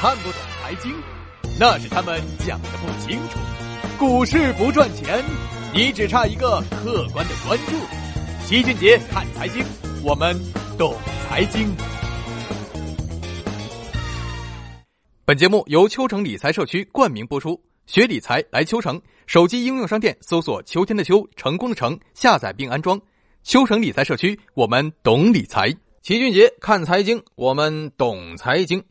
看不懂财经，那是他们讲的不清楚。股市不赚钱，你只差一个客观的关注。齐俊杰看财经，我们懂财经。本节目由秋城理财社区冠名播出，学理财来秋城。手机应用商店搜索“秋天的秋，成功的成”，下载并安装。秋城理财社区，我们懂理财。齐俊杰看财经，我们懂财经。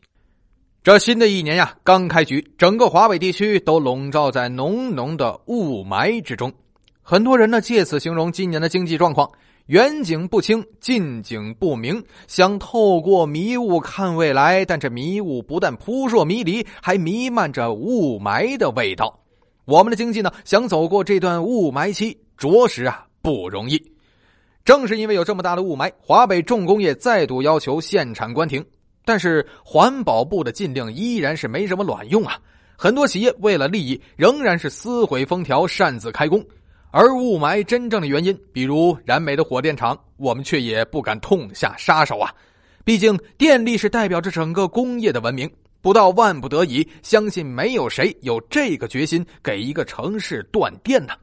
这新的一年呀，刚开局，整个华北地区都笼罩在浓浓的雾霾之中。很多人呢借此形容今年的经济状况：远景不清，近景不明，想透过迷雾看未来，但这迷雾不但扑朔迷离，还弥漫着雾霾的味道。我们的经济呢，想走过这段雾霾期，着实啊不容易。正是因为有这么大的雾霾，华北重工业再度要求限产关停。但是环保部的禁令依然是没什么卵用啊！很多企业为了利益，仍然是撕毁封条，擅自开工。而雾霾真正的原因，比如燃煤的火电厂，我们却也不敢痛下杀手啊！毕竟电力是代表着整个工业的文明，不到万不得已，相信没有谁有这个决心给一个城市断电呢。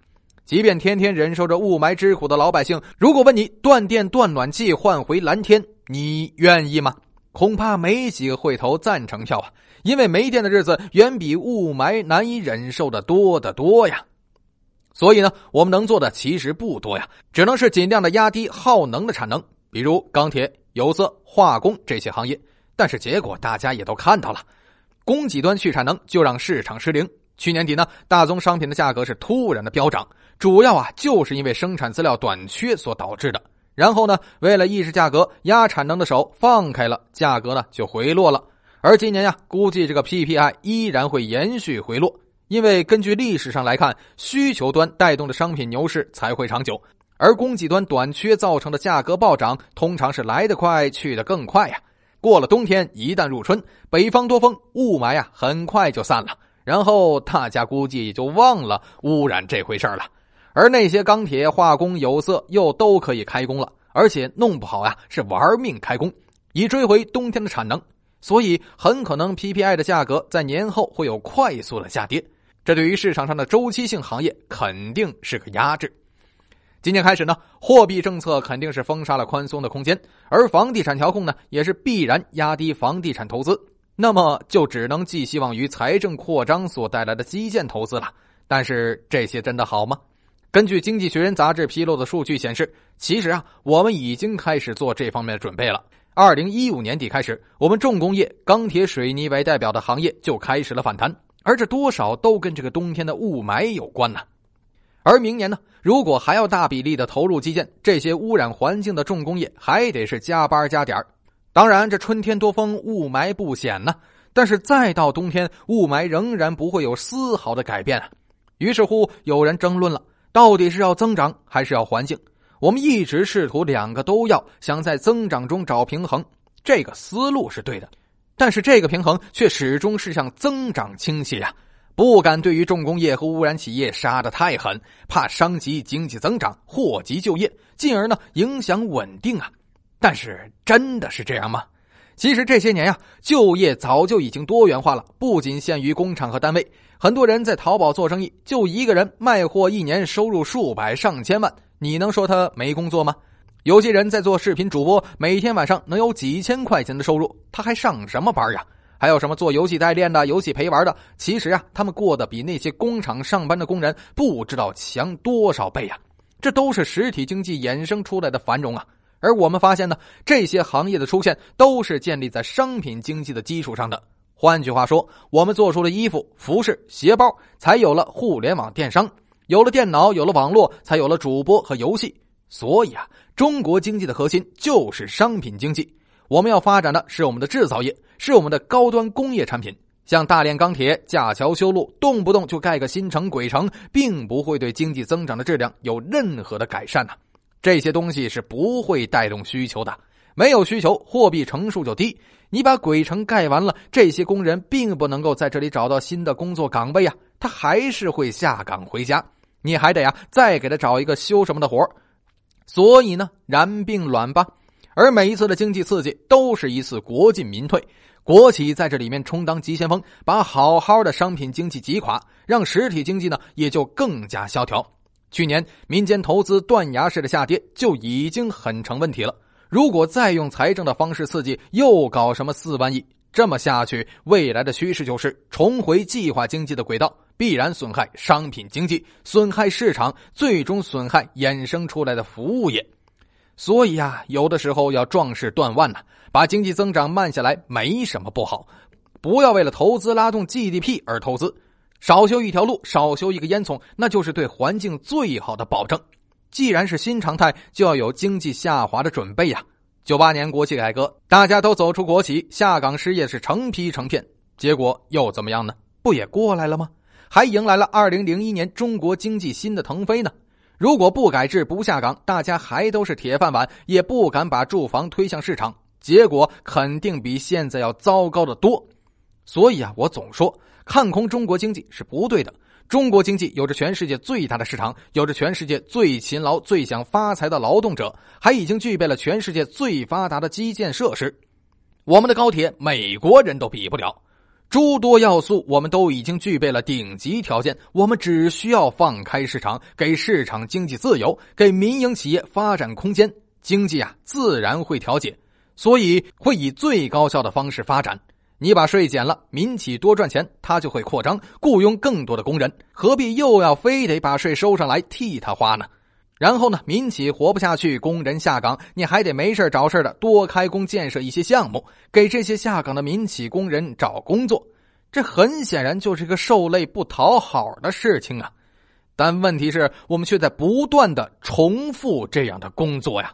即便天天忍受着雾霾之苦的老百姓，如果问你断电断暖气换回蓝天，你愿意吗？恐怕没几个会投赞成票啊！因为没电的日子远比雾霾难以忍受的多得多呀。所以呢，我们能做的其实不多呀，只能是尽量的压低耗能的产能，比如钢铁、有色、化工这些行业。但是结果大家也都看到了，供给端去产能就让市场失灵。去年底呢，大宗商品的价格是突然的飙涨。主要啊，就是因为生产资料短缺所导致的。然后呢，为了抑制价格，压产能的手放开了，价格呢就回落了。而今年呀，估计这个 PPI 依然会延续回落，因为根据历史上来看，需求端带动的商品牛市才会长久，而供给端短缺造成的价格暴涨，通常是来得快去得更快呀。过了冬天，一旦入春，北方多风，雾霾呀很快就散了，然后大家估计也就忘了污染这回事了。而那些钢铁、化工、有色又都可以开工了，而且弄不好呀是玩命开工，以追回冬天的产能。所以很可能 PPI 的价格在年后会有快速的下跌，这对于市场上的周期性行业肯定是个压制。今年开始呢，货币政策肯定是封杀了宽松的空间，而房地产调控呢也是必然压低房地产投资，那么就只能寄希望于财政扩张所带来的基建投资了。但是这些真的好吗？根据《经济学人》杂志披露的数据显示，其实啊，我们已经开始做这方面的准备了。二零一五年底开始，我们重工业、钢铁、水泥为代表的行业就开始了反弹，而这多少都跟这个冬天的雾霾有关呢。而明年呢，如果还要大比例的投入基建，这些污染环境的重工业还得是加班加点当然，这春天多风，雾霾不显呢。但是再到冬天，雾霾仍然不会有丝毫的改变啊。于是乎，有人争论了。到底是要增长还是要环境？我们一直试图两个都要，想在增长中找平衡，这个思路是对的。但是这个平衡却始终是向增长倾斜啊！不敢对于重工业和污染企业杀得太狠，怕伤及经济增长，祸及就业，进而呢影响稳定啊！但是真的是这样吗？其实这些年呀，就业早就已经多元化了，不仅限于工厂和单位。很多人在淘宝做生意，就一个人卖货，一年收入数百上千万，你能说他没工作吗？有些人在做视频主播，每天晚上能有几千块钱的收入，他还上什么班呀？还有什么做游戏代练的、游戏陪玩的？其实啊，他们过得比那些工厂上班的工人不知道强多少倍呀！这都是实体经济衍生出来的繁荣啊！而我们发现呢，这些行业的出现都是建立在商品经济的基础上的。换句话说，我们做出了衣服、服饰、鞋包，才有了互联网电商；有了电脑，有了网络，才有了主播和游戏。所以啊，中国经济的核心就是商品经济。我们要发展的是我们的制造业，是我们的高端工业产品。像大炼钢铁、架桥修路，动不动就盖个新城、鬼城，并不会对经济增长的质量有任何的改善呐。这些东西是不会带动需求的。没有需求，货币乘数就低。你把鬼城盖完了，这些工人并不能够在这里找到新的工作岗位啊，他还是会下岗回家。你还得呀，再给他找一个修什么的活所以呢，然并卵吧。而每一次的经济刺激，都是一次国进民退。国企在这里面充当急先锋，把好好的商品经济挤垮，让实体经济呢也就更加萧条。去年民间投资断崖式的下跌就已经很成问题了，如果再用财政的方式刺激，又搞什么四万亿？这么下去，未来的趋势就是重回计划经济的轨道，必然损害商品经济，损害市场，最终损害衍生出来的服务业。所以啊，有的时候要壮士断腕呐，把经济增长慢下来没什么不好，不要为了投资拉动 GDP 而投资。少修一条路，少修一个烟囱，那就是对环境最好的保证。既然是新常态，就要有经济下滑的准备呀。九八年国企改革，大家都走出国企，下岗失业是成批成片，结果又怎么样呢？不也过来了吗？还迎来了二零零一年中国经济新的腾飞呢。如果不改制不下岗，大家还都是铁饭碗，也不敢把住房推向市场，结果肯定比现在要糟糕的多。所以啊，我总说。看空中国经济是不对的。中国经济有着全世界最大的市场，有着全世界最勤劳、最想发财的劳动者，还已经具备了全世界最发达的基建设施。我们的高铁，美国人都比不了。诸多要素，我们都已经具备了顶级条件。我们只需要放开市场，给市场经济自由，给民营企业发展空间，经济啊，自然会调节。所以，会以最高效的方式发展。你把税减了，民企多赚钱，他就会扩张，雇佣更多的工人，何必又要非得把税收上来替他花呢？然后呢，民企活不下去，工人下岗，你还得没事找事的多开工建设一些项目，给这些下岗的民企工人找工作，这很显然就是一个受累不讨好的事情啊！但问题是我们却在不断的重复这样的工作呀。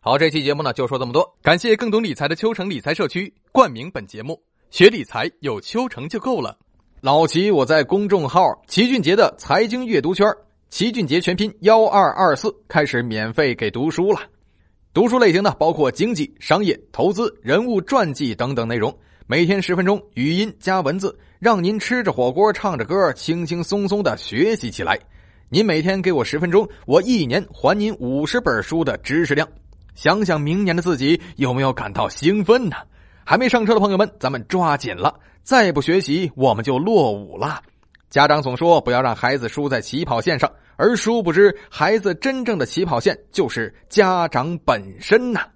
好，这期节目呢就说这么多，感谢更懂理财的秋城理财社区冠名本节目。学理财有秋成就够了。老齐，我在公众号“齐俊杰的财经阅读圈”，齐俊杰全拼幺二二四，开始免费给读书了。读书类型呢，包括经济、商业、投资、人物传记等等内容。每天十分钟，语音加文字，让您吃着火锅，唱着歌，轻轻松松的学习起来。您每天给我十分钟，我一年还您五十本书的知识量。想想明年的自己，有没有感到兴奋呢？还没上车的朋友们，咱们抓紧了！再不学习，我们就落伍了。家长总说不要让孩子输在起跑线上，而殊不知，孩子真正的起跑线就是家长本身呐。